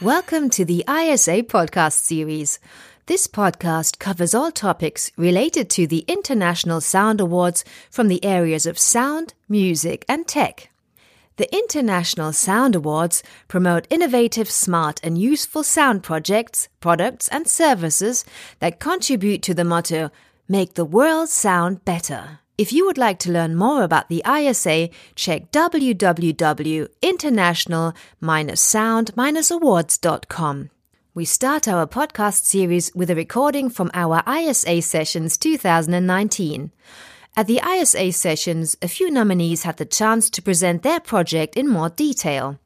Welcome to the ISA podcast series. This podcast covers all topics related to the International Sound Awards from the areas of sound, music, and tech. The International Sound Awards promote innovative, smart, and useful sound projects, products, and services that contribute to the motto Make the World Sound Better. If you would like to learn more about the ISA, check www.international-sound-awards.com. We start our podcast series with a recording from our ISA Sessions 2019. At the ISA Sessions, a few nominees had the chance to present their project in more detail.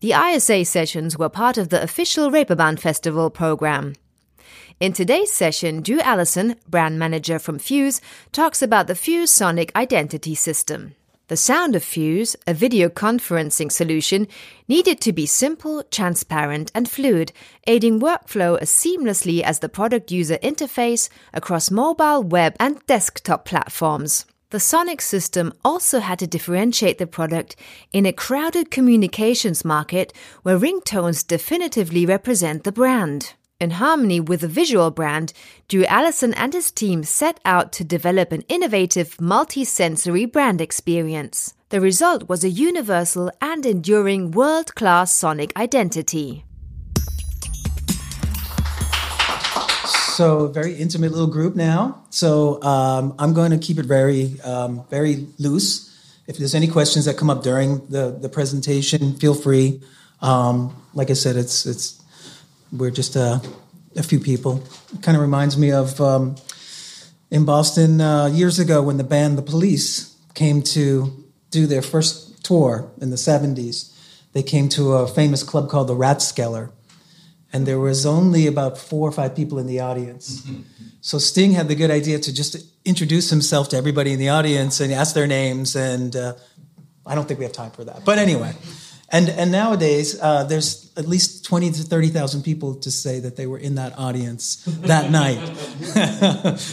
The ISA Sessions were part of the official Reeperbahn Festival program. In today's session, Drew Allison, brand manager from Fuze, talks about the Fuze Sonic Identity System. The sound of Fuze, a video conferencing solution, needed to be simple, transparent, and fluid, aiding workflow as seamlessly as the product user interface across mobile, web, and desktop platforms. The Sonic system also had to differentiate the product in a crowded communications market where ringtones definitively represent the brand. In harmony with the visual brand, Drew Allison and his team set out to develop an innovative multi-sensory brand experience. The result was a universal and enduring world-class sonic identity. So, very intimate little group now. So, um, I'm going to keep it very, um, very loose. If there's any questions that come up during the, the presentation, feel free. Um, like I said, it's it's we're just a, a few people. It kind of reminds me of um, in Boston uh, years ago when the band The Police came to do their first tour in the 70s. They came to a famous club called the Rathskeller, and there was only about four or five people in the audience. So Sting had the good idea to just introduce himself to everybody in the audience and ask their names. And uh, I don't think we have time for that. But anyway, and and nowadays, uh, there's at least twenty to thirty thousand people to say that they were in that audience that night.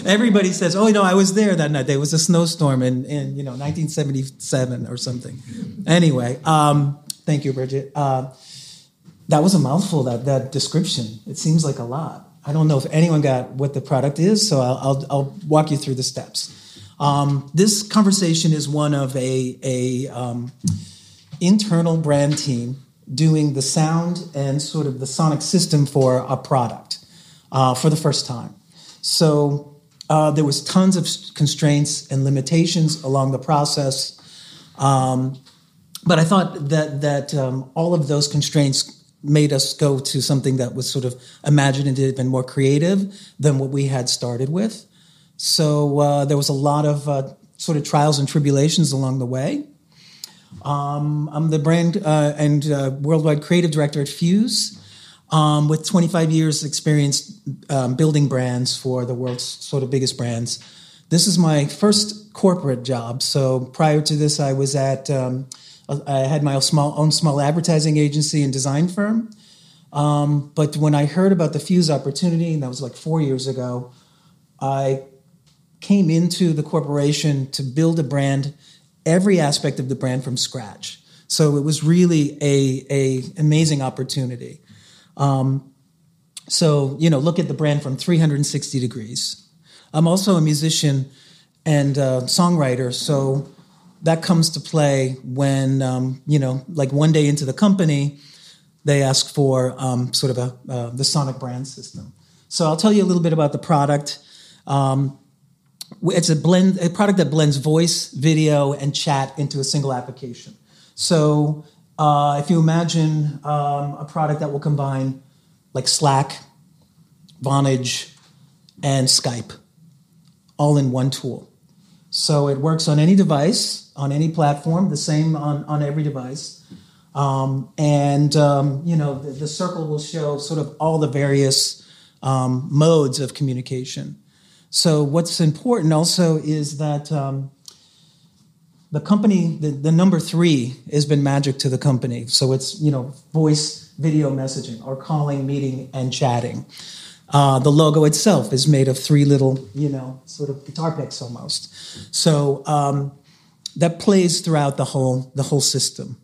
Everybody says, "Oh, you know, I was there that night. There was a snowstorm in in you know 1977 or something." Anyway, um, thank you, Bridget. Uh, that was a mouthful. That that description. It seems like a lot. I don't know if anyone got what the product is, so I'll I'll, I'll walk you through the steps. Um, this conversation is one of a a um, internal brand team doing the sound and sort of the sonic system for a product uh, for the first time. So uh, there was tons of constraints and limitations along the process. Um, but I thought that that um, all of those constraints made us go to something that was sort of imaginative and more creative than what we had started with. So uh, there was a lot of uh, sort of trials and tribulations along the way. Um, I'm the brand uh, and uh, worldwide creative director at Fuze, um, with 25 years experience um, building brands for the world's sort of biggest brands. This is my first corporate job. So prior to this, I was at um, I had my small own small advertising agency and design firm. Um, but when I heard about the Fuze opportunity, and that was like four years ago, I came into the corporation to build a brand every aspect of the brand from scratch. So it was really a, a amazing opportunity. Um, so you know, look at the brand from 360 degrees. I'm also a musician and a songwriter, so that comes to play when um, you know, like one day into the company, they ask for um, sort of a uh, the Sonic brand system. So I'll tell you a little bit about the product. Um, it's a blend a product that blends voice video and chat into a single application. So uh, if you imagine um, a product that will combine like slack vonage and skype all in one tool. So it works on any device on any platform the same on, on every device. Um, and um, you know the, the, circle will show sort of all the various um, modes of communication so what's important also is that um, the company, the, the, number three has been magic to the company. So it's you know voice, video messaging, or calling, meeting, and chatting. Uh, the logo itself is made of three little you know sort of guitar picks almost. So um, that plays throughout the whole the whole system.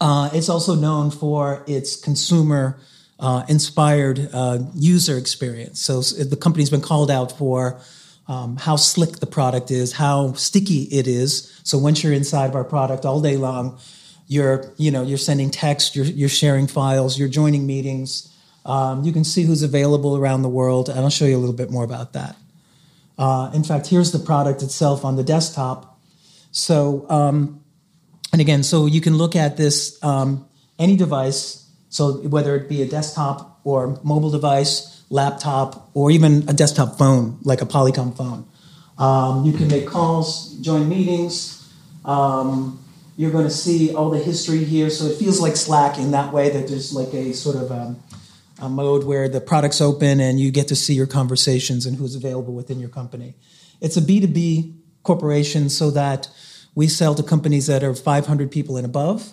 Uh, it's also known for its consumer uh, inspired uh, user experience. So the company's been called out for um, how slick the product is, how sticky it is. So once you're inside of our product all day long, you're you know you're sending text, you're, you're sharing files, you're joining meetings. Um, you can see who's available around the world, and I'll show you a little bit more about that. Uh, in fact, here's the product itself on the desktop. So, um, and again, so you can look at this um, any device. So whether it be a desktop or mobile device, laptop, or even a desktop phone like a Polycom phone, um, you can make calls, join meetings. Um, you're going to see all the history here. So it feels like Slack in that way that there's like a sort of um, a mode where the product's open and you get to see your conversations and who's available within your company. It's a B2B corporation so that we sell to companies that are 500 people and above.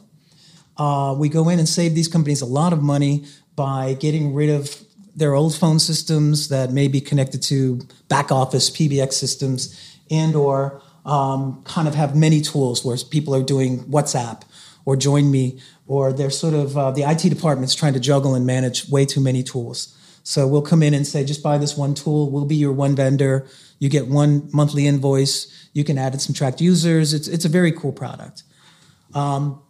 Uh, we go in and save these companies a lot of money by getting rid of their old phone systems that may be connected to back office PBX systems and or um, kind of have many tools where people are doing WhatsApp or Join Me, or they're sort of uh, the IT department's trying to juggle and manage way too many tools. So we'll come in and say, just buy this one tool. We'll be your one vendor. You get one monthly invoice. You can add and subtract users. It's, it's a very cool product. Um,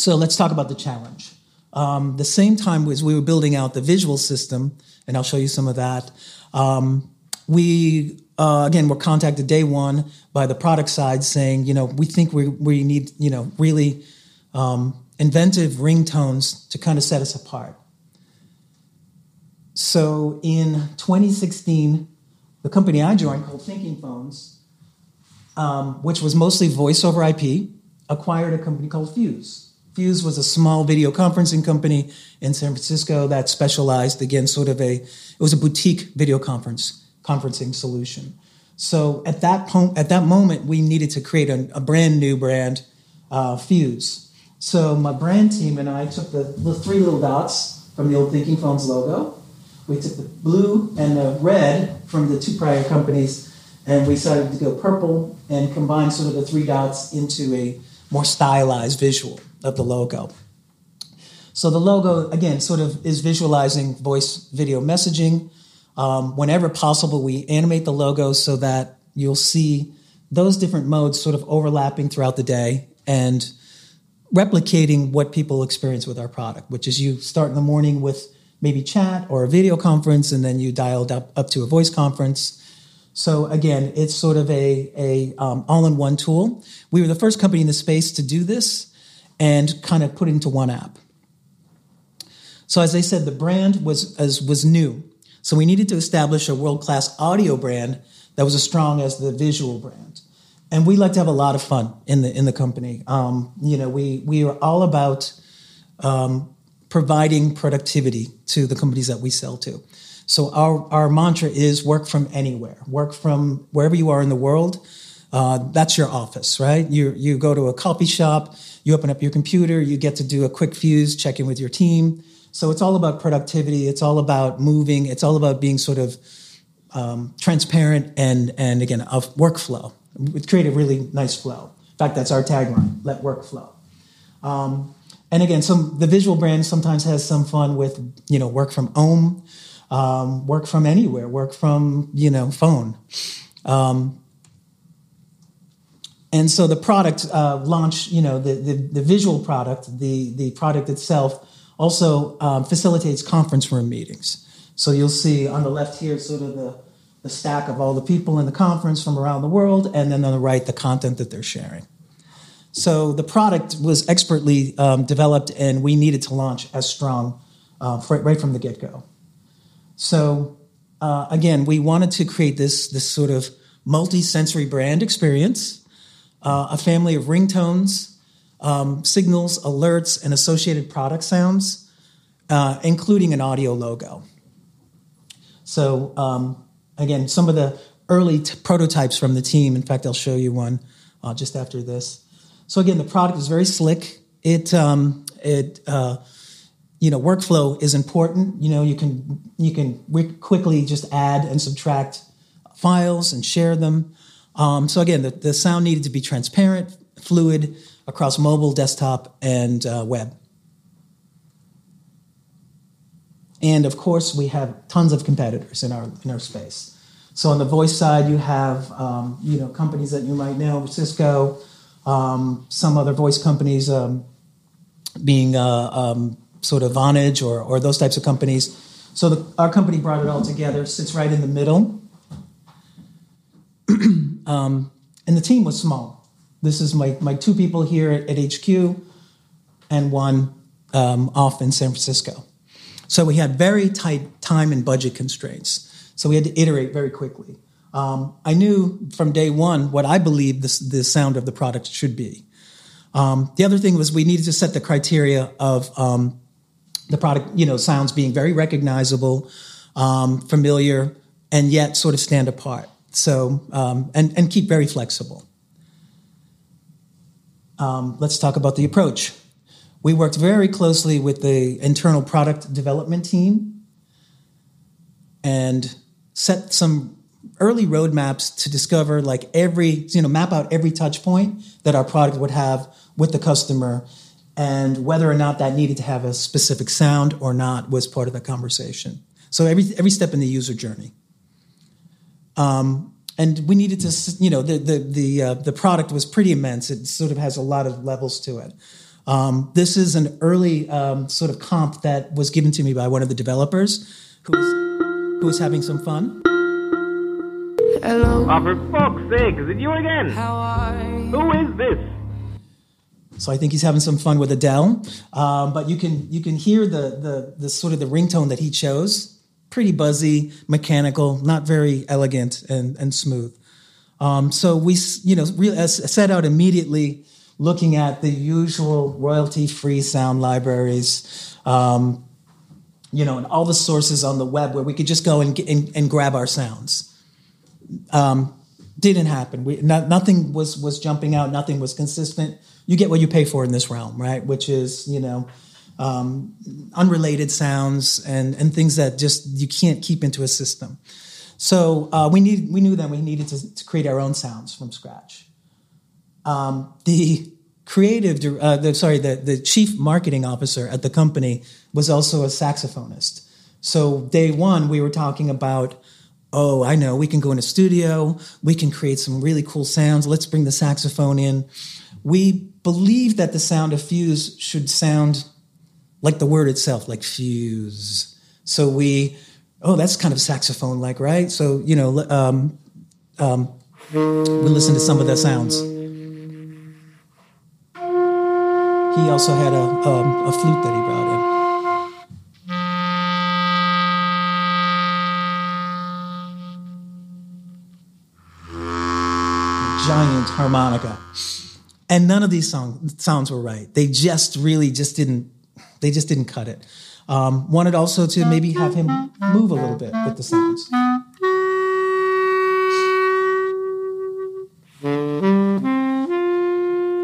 so let's talk about the challenge. Um, the same time as we were building out the visual system, and I'll show you some of that, um, we uh, again were contacted day one by the product side saying, you know, we think we we need you know really um, inventive ringtones to kind of set us apart. So in 2016, the company I joined called Thinking Phones, um, which was mostly voice over IP, acquired a company called Fuze. Fuze was a small video conferencing company in San Francisco that specialized again sort of a it was a boutique video conference conferencing solution. So at that point, at that moment, we needed to create a, a brand new brand, uh, Fuze. So my brand team and I took the, the three little dots from the old Thinking Phones logo. We took the blue and the red from the two prior companies, and we decided to go purple and combine sort of the three dots into a more stylized visual of the logo. So the logo, again, sort of is visualizing voice video messaging. Um, whenever possible, we animate the logo so that you'll see those different modes sort of overlapping throughout the day and replicating what people experience with our product, which is you start in the morning with maybe chat or a video conference, and then you dialed up, up to a voice conference. So again, it's sort of a, a um, all-in-one tool. We were the first company in the space to do this and kind of put into one app. So as I said, the brand was as, was new. So we needed to establish a world-class audio brand that was as strong as the visual brand and we like to have a lot of fun in the in the company. Um, you know, we we are all about um, providing productivity to the companies that we sell to. So our our mantra is work from anywhere, work from wherever you are in the world. Uh, that's your office, right? You you go to a coffee shop, you open up your computer, you get to do a quick Fuze, check in with your team. So it's all about productivity. It's all about moving. It's all about being sort of um, transparent and and again of workflow create a really nice flow. In fact, that's our tagline: "Let work flow." Um, and again, some the visual brand sometimes has some fun with you know work from home, um, work from anywhere, work from you know phone. Um, and so the product uh, launch, you know, the, the, the, visual product, the, the product itself also um, facilitates conference room meetings. So you'll see on the left here sort of the, the stack of all the people in the conference from around the world, and then on the right, the content that they're sharing. So the product was expertly um, developed, and we needed to launch as strong uh, right from the get go. So uh, again, we wanted to create this this sort of multi-sensory brand experience, uh, a family of ringtones, um, signals, alerts, and associated product sounds, uh, including an audio logo. So um, again, some of the early t- prototypes from the team. In fact, I'll show you one uh, just after this. So again, the product is very slick. It um, it uh, you know workflow is important. You know you can you can quickly just add and subtract files and share them. Um, so again, the, the sound needed to be transparent, fluid across mobile, desktop, and uh, web. And of course, we have tons of competitors in our in our space. So on the voice side, you have um, you know companies that you might know, Cisco, um, some other voice companies, um, being uh, um, sort of Vonage or or those types of companies. So the, our company brought it all together, sits right in the middle, um, and the team was small. This is my my two people here at, at HQ, and one um, off in San Francisco. So we had very tight time and budget constraints. So we had to iterate very quickly. Um, I knew from day one what I believed the, the sound of the product should be. Um, the other thing was we needed to set the criteria of um, the product, you know, sounds being very recognizable, um, familiar, and yet sort of stand apart. So um, and and keep very flexible. Um, let's talk about the approach. We worked very closely with the internal product development team and set some early roadmaps to discover like every, you know, map out every touch point that our product would have with the customer and whether or not that needed to have a specific sound or not was part of the conversation. So every every step in the user journey. Um, and we needed to, you know, the the the uh, the product was pretty immense. It sort of has a lot of levels to it. Um, this is an early um, sort of comp that was given to me by one of the developers who was, who was having some fun. Hello. Oh, for fuck's sake, is it you again? How are you? Who is this? So I think he's having some fun with Adele, um, but you can you can hear the, the the sort of the ringtone that he chose. Pretty buzzy, mechanical, not very elegant and and smooth. Um, so we you know re- set out immediately looking at the usual royalty free sound libraries, um, you know, and all the sources on the web where we could just go and, and, and grab our sounds. Um, didn't happen. We, not, nothing was, was jumping out, nothing was consistent. You get what you pay for in this realm, right? Which is, you know, um, unrelated sounds and, and things that just you can't keep into a system. So uh, we need we knew then we needed to, to create our own sounds from scratch. Um, the creative, uh, the, sorry, the, the chief marketing officer at the company was also a saxophonist. So day one, we were talking about, oh, I know, we can go in a studio, we can create some really cool sounds. Let's bring the saxophone in. We believe that the sound of Fuze should sound like the word itself, like Fuze. So we, oh, that's kind of saxophone like, right? So, you know, um, um, we listen to some of the sounds. he also had a, um, a flute that he brought in. giant harmonica. And none of these song, sounds were right. They just really just didn't, they just didn't cut it. Um, wanted also to maybe have him move a little bit with the sounds.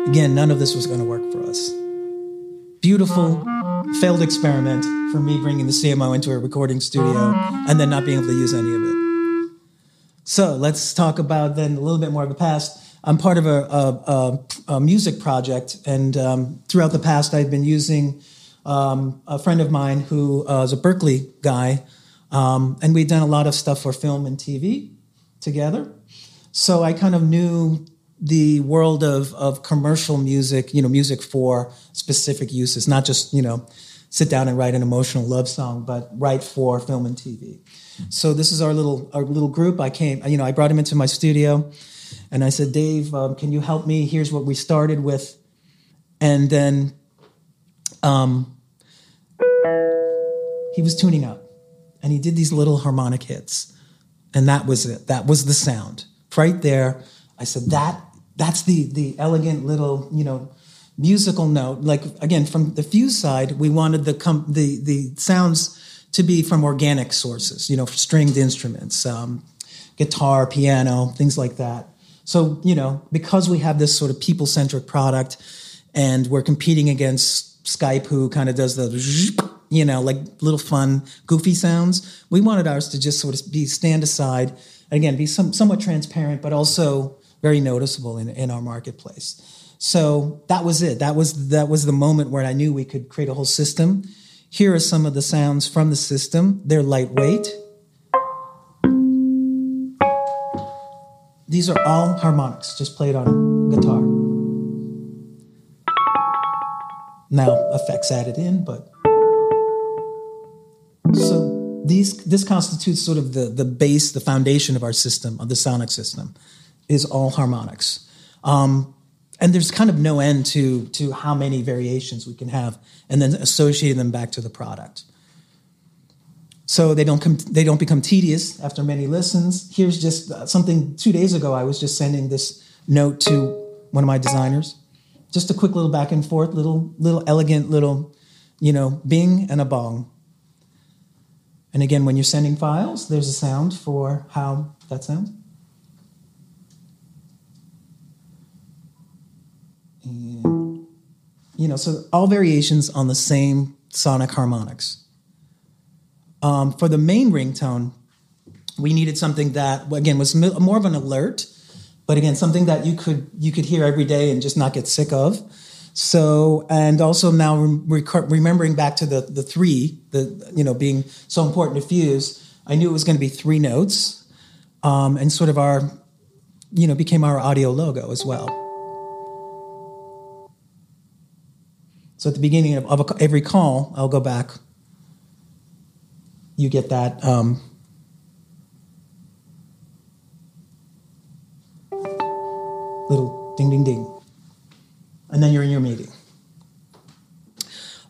Again, none of this was going to work for us beautiful failed experiment for me bringing the CMO into a recording studio and then not being able to use any of it. So let's talk about then a little bit more of the past. I'm part of a, a, a, a music project, and um, throughout the past, I've been using um, a friend of mine who uh, is a Berklee guy, um, and we'd done a lot of stuff for film and TV together. So I kind of knew the world of, of commercial music, you know, music for specific uses, not just, you know, sit down and write an emotional love song, but write for film and TV. So this is our little our little group. I came, you know, I brought him into my studio, and I said, Dave, um, can you help me? Here's what we started with, and then, um, he was tuning up, and he did these little harmonic hits, and that was it. That was the sound right there. I said that that's the the elegant little you know musical note. Like again, from the Fuze side, we wanted the com- the the sounds to be from organic sources. You know, stringed instruments, um, guitar, piano, things like that. So you know, because we have this sort of people centric product, and we're competing against Skype, who kind of does the you know like little fun goofy sounds. We wanted ours to just sort of be stand aside. Again, be some, somewhat transparent, but also very noticeable in, in our marketplace. So that was it. That was that was the moment where I knew we could create a whole system. Here are some of the sounds from the system. They're lightweight. These are all harmonics, just played on guitar. Now effects added in, but so these this constitutes sort of the the base, the foundation of our system, of the sonic system, is all harmonics. Um, and there's kind of no end to to how many variations we can have, and then associating them back to the product. So they don't they don't become tedious after many listens. Here's just uh, something. Two days ago, I was just sending this note to one of my designers. Just a quick little back and forth, little little elegant little, you know, bing and a bong. And again, when you're sending files, there's a sound for how that sounds. And, you know, so all variations on the same sonic harmonics. Um, for the main ringtone, we needed something that, again, was more of an alert, but again, something that you could you could hear every day and just not get sick of. So, and also now remembering back to the the three, the you know being so important to Fuze, I knew it was going to be three notes, um, and sort of our, you know, became our audio logo as well. So at the beginning of, of a, every call, I'll go back. You get that um, little ding, ding, ding. And then you're in your meeting.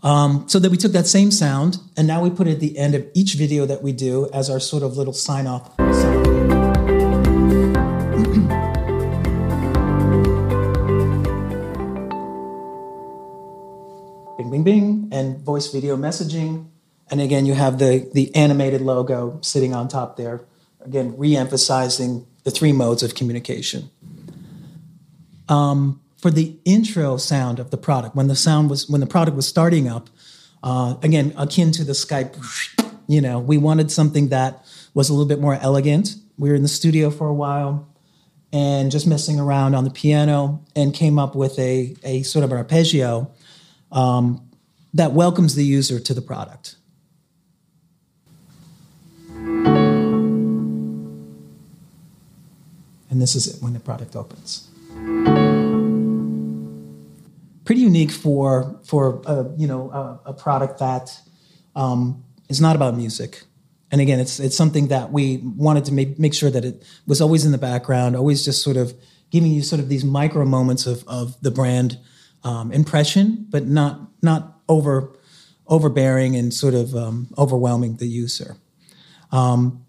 Um, so then we took that same sound and now we put it at the end of each video that we do as our sort of little sign off bing, bing, bing, and voice video messaging. And again, you have the, the animated logo sitting on top there, again, re emphasizing the three modes of communication. Um, for the intro sound of the product, when the sound was when the product was starting up, uh, again, akin to the Skype, you know, we wanted something that was a little bit more elegant. We were in the studio for a while and just messing around on the piano and came up with a, a sort of arpeggio um, that welcomes the user to the product. And this is it when the product opens. Pretty unique for for a, you know a, a product that um, is not about music. And again, it's it's something that we wanted to make, make sure that it was always in the background, always just sort of giving you sort of these micro moments of, of the brand um, impression, but not not over overbearing and sort of um, overwhelming the user. Um,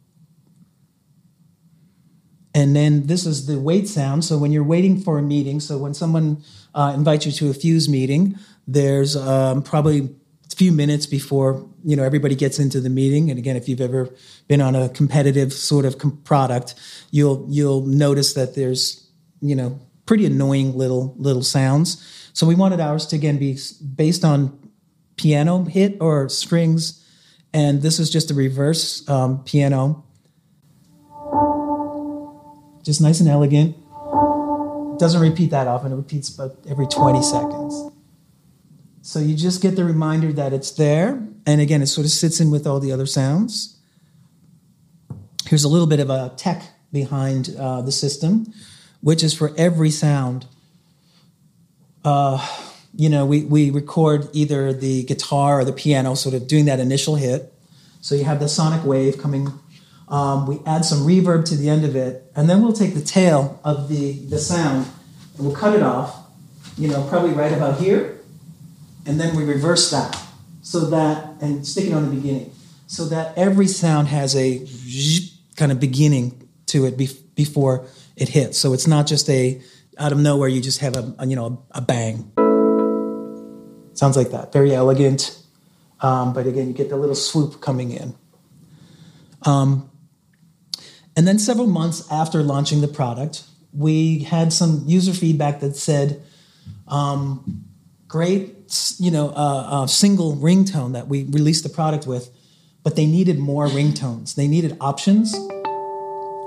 and then this is the wait sound. So when you're waiting for a meeting, so when someone uh, invites you to a Fuze meeting, there's um, probably a few minutes before you know everybody gets into the meeting. And again, if you've ever been on a competitive sort of com- product, you'll you'll notice that there's you know pretty annoying little little sounds so we wanted ours to again be based on piano hit or strings, and this is just a reverse um, piano. Just nice and elegant. Doesn't repeat that often, it repeats about every 20 seconds. So you just get the reminder that it's there, and again, it sort of sits in with all the other sounds. Here's a little bit of a tech behind uh, the system, which is for every sound uh, you know, we, we record either the guitar or the piano, sort of doing that initial hit. So you have the sonic wave coming. Um, we add some reverb to the end of it, and then we'll take the tail of the, the sound and we'll cut it off, you know, probably right about here, and then we reverse that so that, and stick it on the beginning, so that every sound has a kind of beginning to it before it hits. So it's not just a out of nowhere you just have a, a you know a, bang. Sounds like that. Very elegant. Um, but again you get the little swoop coming in. Um, and then several months after launching the product we had some user feedback that said um, great you know uh, uh, single ringtone that we released the product with but they needed more ringtones they needed options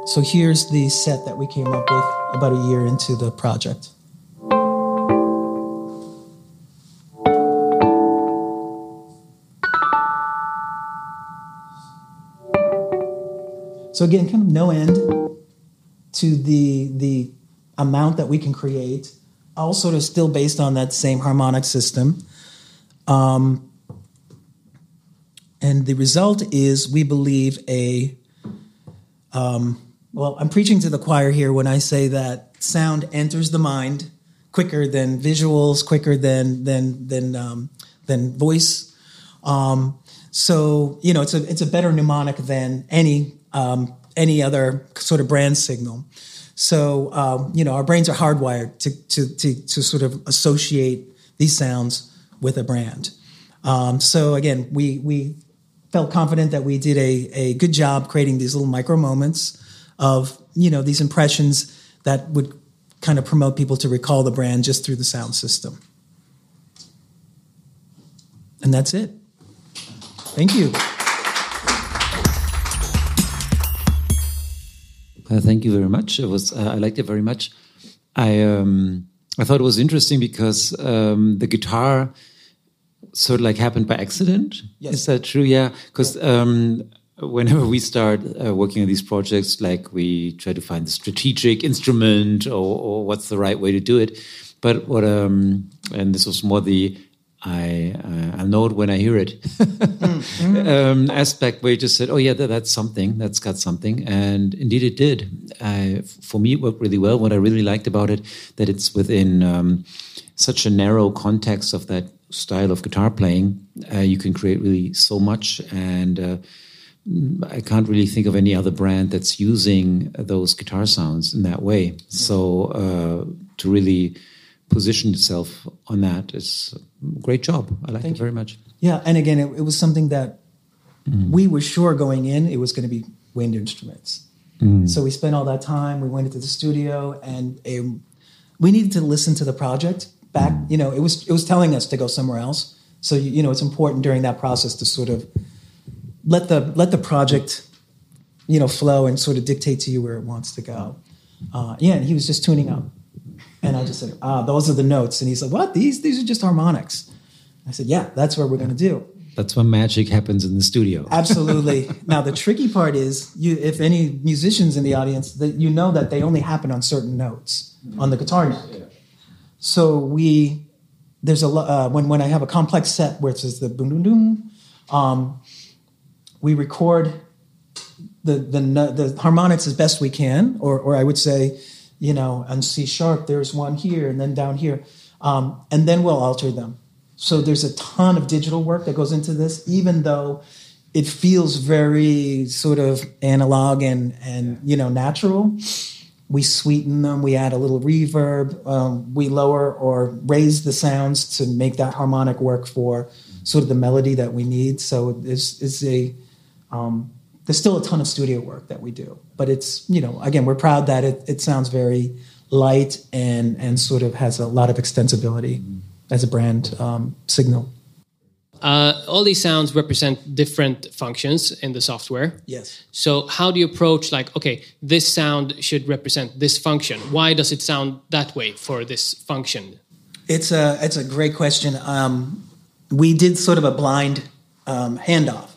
So here's the set that we came up with about a year into the project. So again, kind of no end to the the amount that we can create, all sort of still based on that same harmonic system. Um, and the result is, we believe, a um, well, I'm preaching to the choir here when I say that sound enters the mind quicker than visuals, quicker than than than um, than voice. Um, so you know, it's a it's a better mnemonic than any um, any other sort of brand signal. So um, you know, our brains are hardwired to, to to to sort of associate these sounds with a brand. Um, so again, we we felt confident that we did a a good job creating these little micro moments of you know these impressions that would kind of promote people to recall the brand just through the sound system. And that's it. Thank you. Uh, thank you very much. It was uh, I liked it very much. I um, I thought it was interesting because um, the guitar sort of like happened by accident. Yes. Is that true? Yeah, because um, whenever we start uh, working on these projects, like we try to find the strategic instrument or, or what's the right way to do it. But what um, and this was more the I uh, I'll know it when I hear it mm. um, aspect where you just said, oh yeah, that, that's something that's got something, and indeed it did. Uh, for me, it worked really well. What I really liked about it that it's within um, such a narrow context of that style of guitar playing. Uh, you can create really so much, and uh, I can't really think of any other brand that's using those guitar sounds in that way. So uh, to really position itself on that is a great job. I like Thank it very much. Yeah, and again, it, it was something that mm. we were sure going in it was going to be wind instruments. Mm. So we spent all that time. We went into the studio, and we needed to listen to the project back. Mm. You know, it was it was telling us to go somewhere else. So you, you know, it's important during that process to sort of let the let the project you know flow and sort of dictate to you where it wants to go. Uh, yeah, and he was just tuning up, and I just said, "Ah, those are the notes." And he said, "What? These these are just harmonics." I said, "Yeah, that's what we're going to do." That's when magic happens in the studio. Absolutely. now the tricky part is, you if any musicians in the audience, that you know that they only happen on certain notes on the guitar neck. So we there's a uh, when when I have a complex set where it says the boom boom boom. Um, we record the, the, the harmonics as best we can, or, or I would say, you know, and C sharp, there's one here and then down here. Um, and then we'll alter them. So there's a ton of digital work that goes into this, even though it feels very sort of analog and, and you know, natural. We sweeten them, we add a little reverb, um, we lower or raise the sounds to make that harmonic work for sort of the melody that we need. So it's, it's a um, there's still a ton of studio work that we do, but it's you know again we're proud that it, it sounds very light and and sort of has a lot of extensibility as a brand um, signal. Uh, all these sounds represent different functions in the software. Yes. So how do you approach like, okay, this sound should represent this function. Why does it sound that way for this function? It's a it's a great question. Um, we did sort of a blind um, handoff.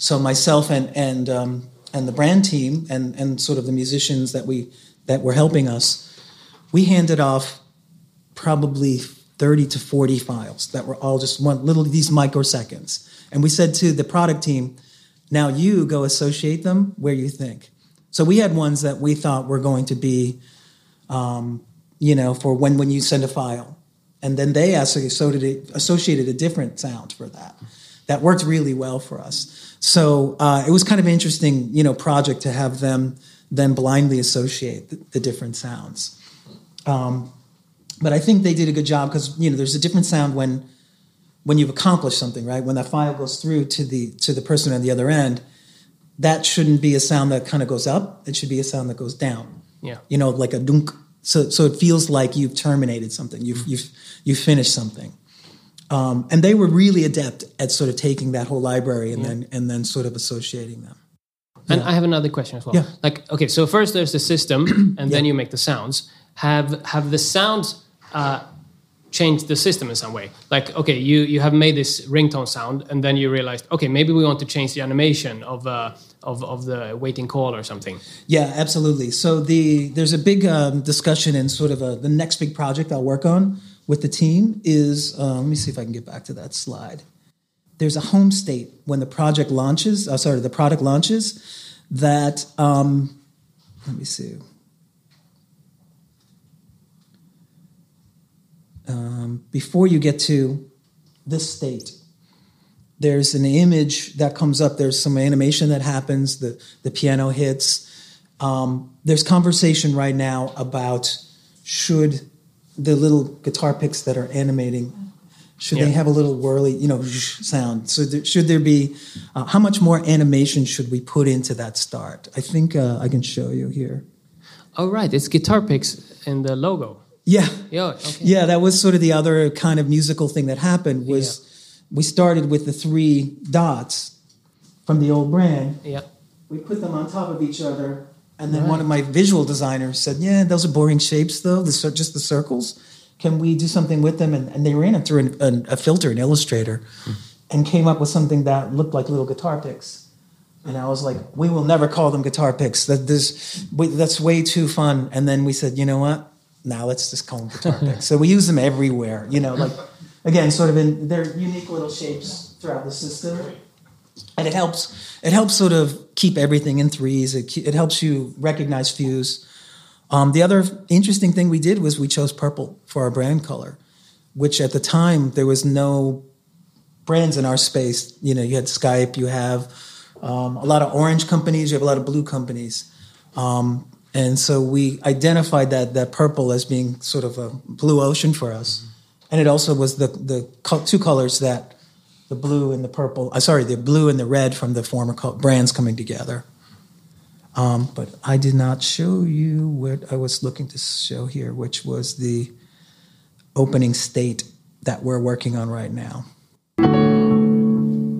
So myself and and um, and the brand team and and sort of the musicians that we that were helping us, we handed off probably 30 to 40 files that were all just one little these microseconds. And we said to the product team, now you go associate them where you think. So we had ones that we thought were going to be, um, you know, for when when you send a file, and then they associated associated a different sound for that. That worked really well for us. So uh, it was kind of an interesting, you know, project to have them then blindly associate the, the different sounds. Um, but I think they did a good job because you know there's a different sound when when you've accomplished something, right? When that file goes through to the to the person on the other end, that shouldn't be a sound that kind of goes up. It should be a sound that goes down. Yeah. You know, like a dunk. So so it feels like you've terminated something. You've you've you've finished something. Um, and they were really adept at sort of taking that whole library and yeah. then and then sort of associating them. And I have another question as well. Yeah. Like, okay, so first there's the system, and then you make the sounds. Have have the sounds uh, changed the system in some way? Like, okay, you you have made this ringtone sound, and then you realized, okay, maybe we want to change the animation of uh, of of the waiting call or something. Yeah, absolutely. So the there's a big um, discussion and sort of a, the next big project I'll work on with the team is um, let me see if I can get back to that slide. There's a home state when the project launches. Uh, sorry, the product launches. That um, let me see. Um, before you get to this state, there's an image that comes up. There's some animation that happens. The the piano hits. Um, there's conversation right now about should the little guitar picks that are animating should Yeah. they have a little whirly, you know, sound? So there, should there be uh, how much more animation should we put into that start? I think uh, I can show you here. Oh right, it's guitar picks in the logo. Yeah, Yeah. Okay. yeah, that was sort of the other kind of musical thing that happened was we started with the three dots from the old brand. Yeah. We put them on top of each other, and then one of my visual designers said, "Yeah, those are boring shapes, though. The just the circles. Can we do something with them?" And, and they ran it through an, an, a filter, an Illustrator, hmm. and came up with something that looked like little guitar picks. And I was like, "We will never call them guitar picks. That this, we, that's way too fun." And then we said, "You know what? Now let's just call them guitar picks." So we use them everywhere. You know, like again, sort of in their unique little shapes throughout the system and it helps it helps sort of keep everything in threes. It, it helps you recognize Fuze. Um, the other interesting thing we did was we chose purple for our brand color which at the time there was no brands in our space. You know you had skype you have um, a lot of orange companies you have a lot of blue companies. Um, and so we identified that that purple as being sort of a blue ocean for us. And it also was the the co- two colors that the blue and the purple. Uh, sorry, the blue and the red from the former co- brands coming together. Um, but I did not show you what I was looking to show here, which was the opening state that we're working on right now.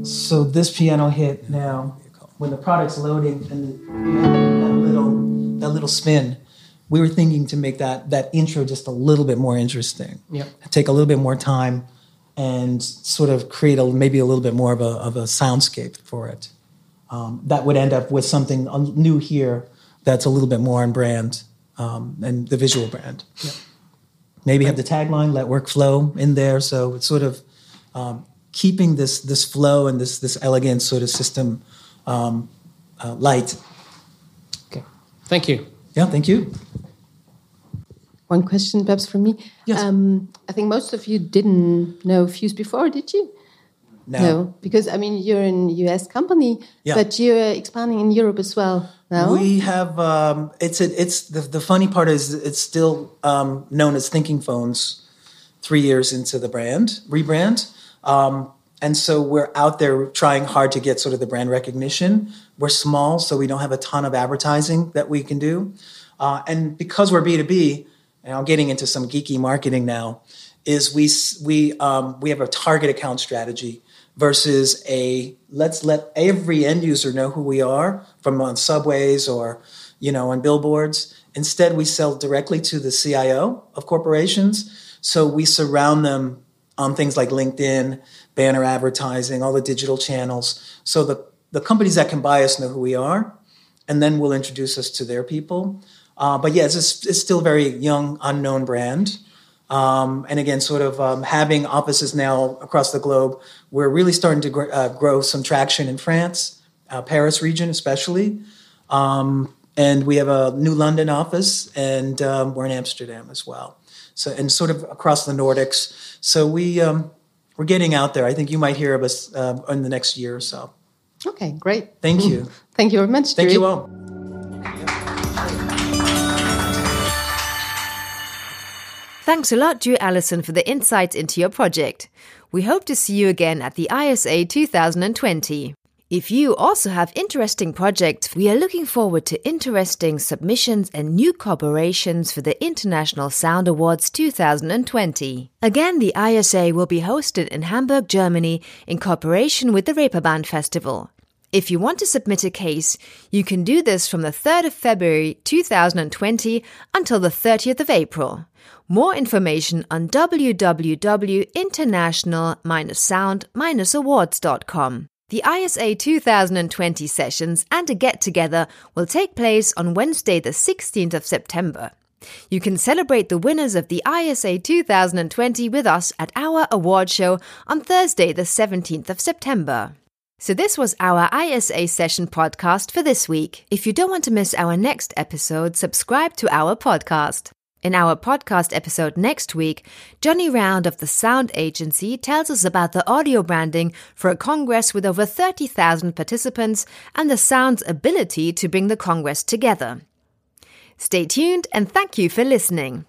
So this piano hit now, when the product's loading and have that little that little spin, we were thinking to make that that intro just a little bit more interesting. Yeah. Take a little bit more time and sort of create a, maybe a little bit more of a, of a soundscape for it. Um, that would end up with something new here that's a little bit more on brand um, and the visual brand. Maybe have the tagline "Let work flow" in there, so it's sort of um, keeping this this flow and this this elegant sort of system um, uh, light. Okay. Thank you. Yeah, thank you. One question, perhaps, from me. Yes. Um, I think most of you didn't know Fuze before, did you? Now, because I mean you're in US company, Yeah. but you're expanding in Europe as well. No, We have um, it's a, it's the, the funny part is it's still um, known as Thinking Phones, three years into the brand rebrand, um, and so we're out there trying hard to get sort of the brand recognition. We're small, so we don't have a ton of advertising that we can do, uh, and because we're B two B, and I'm getting into some geeky marketing now, is we we um, we have a target account strategy versus a let's let every end user know who we are from on subways or you know on billboards. Instead we sell directly to the cio of corporations. So we surround them on things like linkedin banner advertising all the digital channels. So the, the companies that can buy us know who we are and then we'll introduce us to their people uh, but yeah it's, just, it's still a very young unknown brand um, and again, sort of um, having offices now across the globe, we're really starting to gr- uh, grow some traction in France, uh, Paris region especially, um, and we have a new London office, and um, we're in Amsterdam as well. So and sort of across the Nordics. So we um, we're getting out there. I think you might hear of us uh, in the next year or so. Okay, great. Thank you. Thank you very much. Thank Jiri. you all. Thanks a lot, Drew Allison, for the insights into your project. We hope to see you again at the ISA 2020. If you also have interesting projects, we are looking forward to interesting submissions and new collaborations for the International Sound Awards 2020. Again, the ISA will be hosted in Hamburg, Germany, in cooperation with the Reeperbahn Festival. If you want to submit a case, you can do this from the 3rd of February 2020 until the 30th of April. More information on www.international-sound-awards.com. The ISA 2020 sessions and a get together will take place on Wednesday, the 16th of September. You can celebrate the winners of the ISA 2020 with us at our award show on Thursday, the 17th of September. So, this was our ISA session podcast for this week. If you don't want to miss our next episode, subscribe to our podcast. In our podcast episode next week, Johnny Round of the Sound Agency tells us about the audio branding for a Congress with over 30,000 participants and the sound's ability to bring the Congress together. Stay tuned and thank you for listening.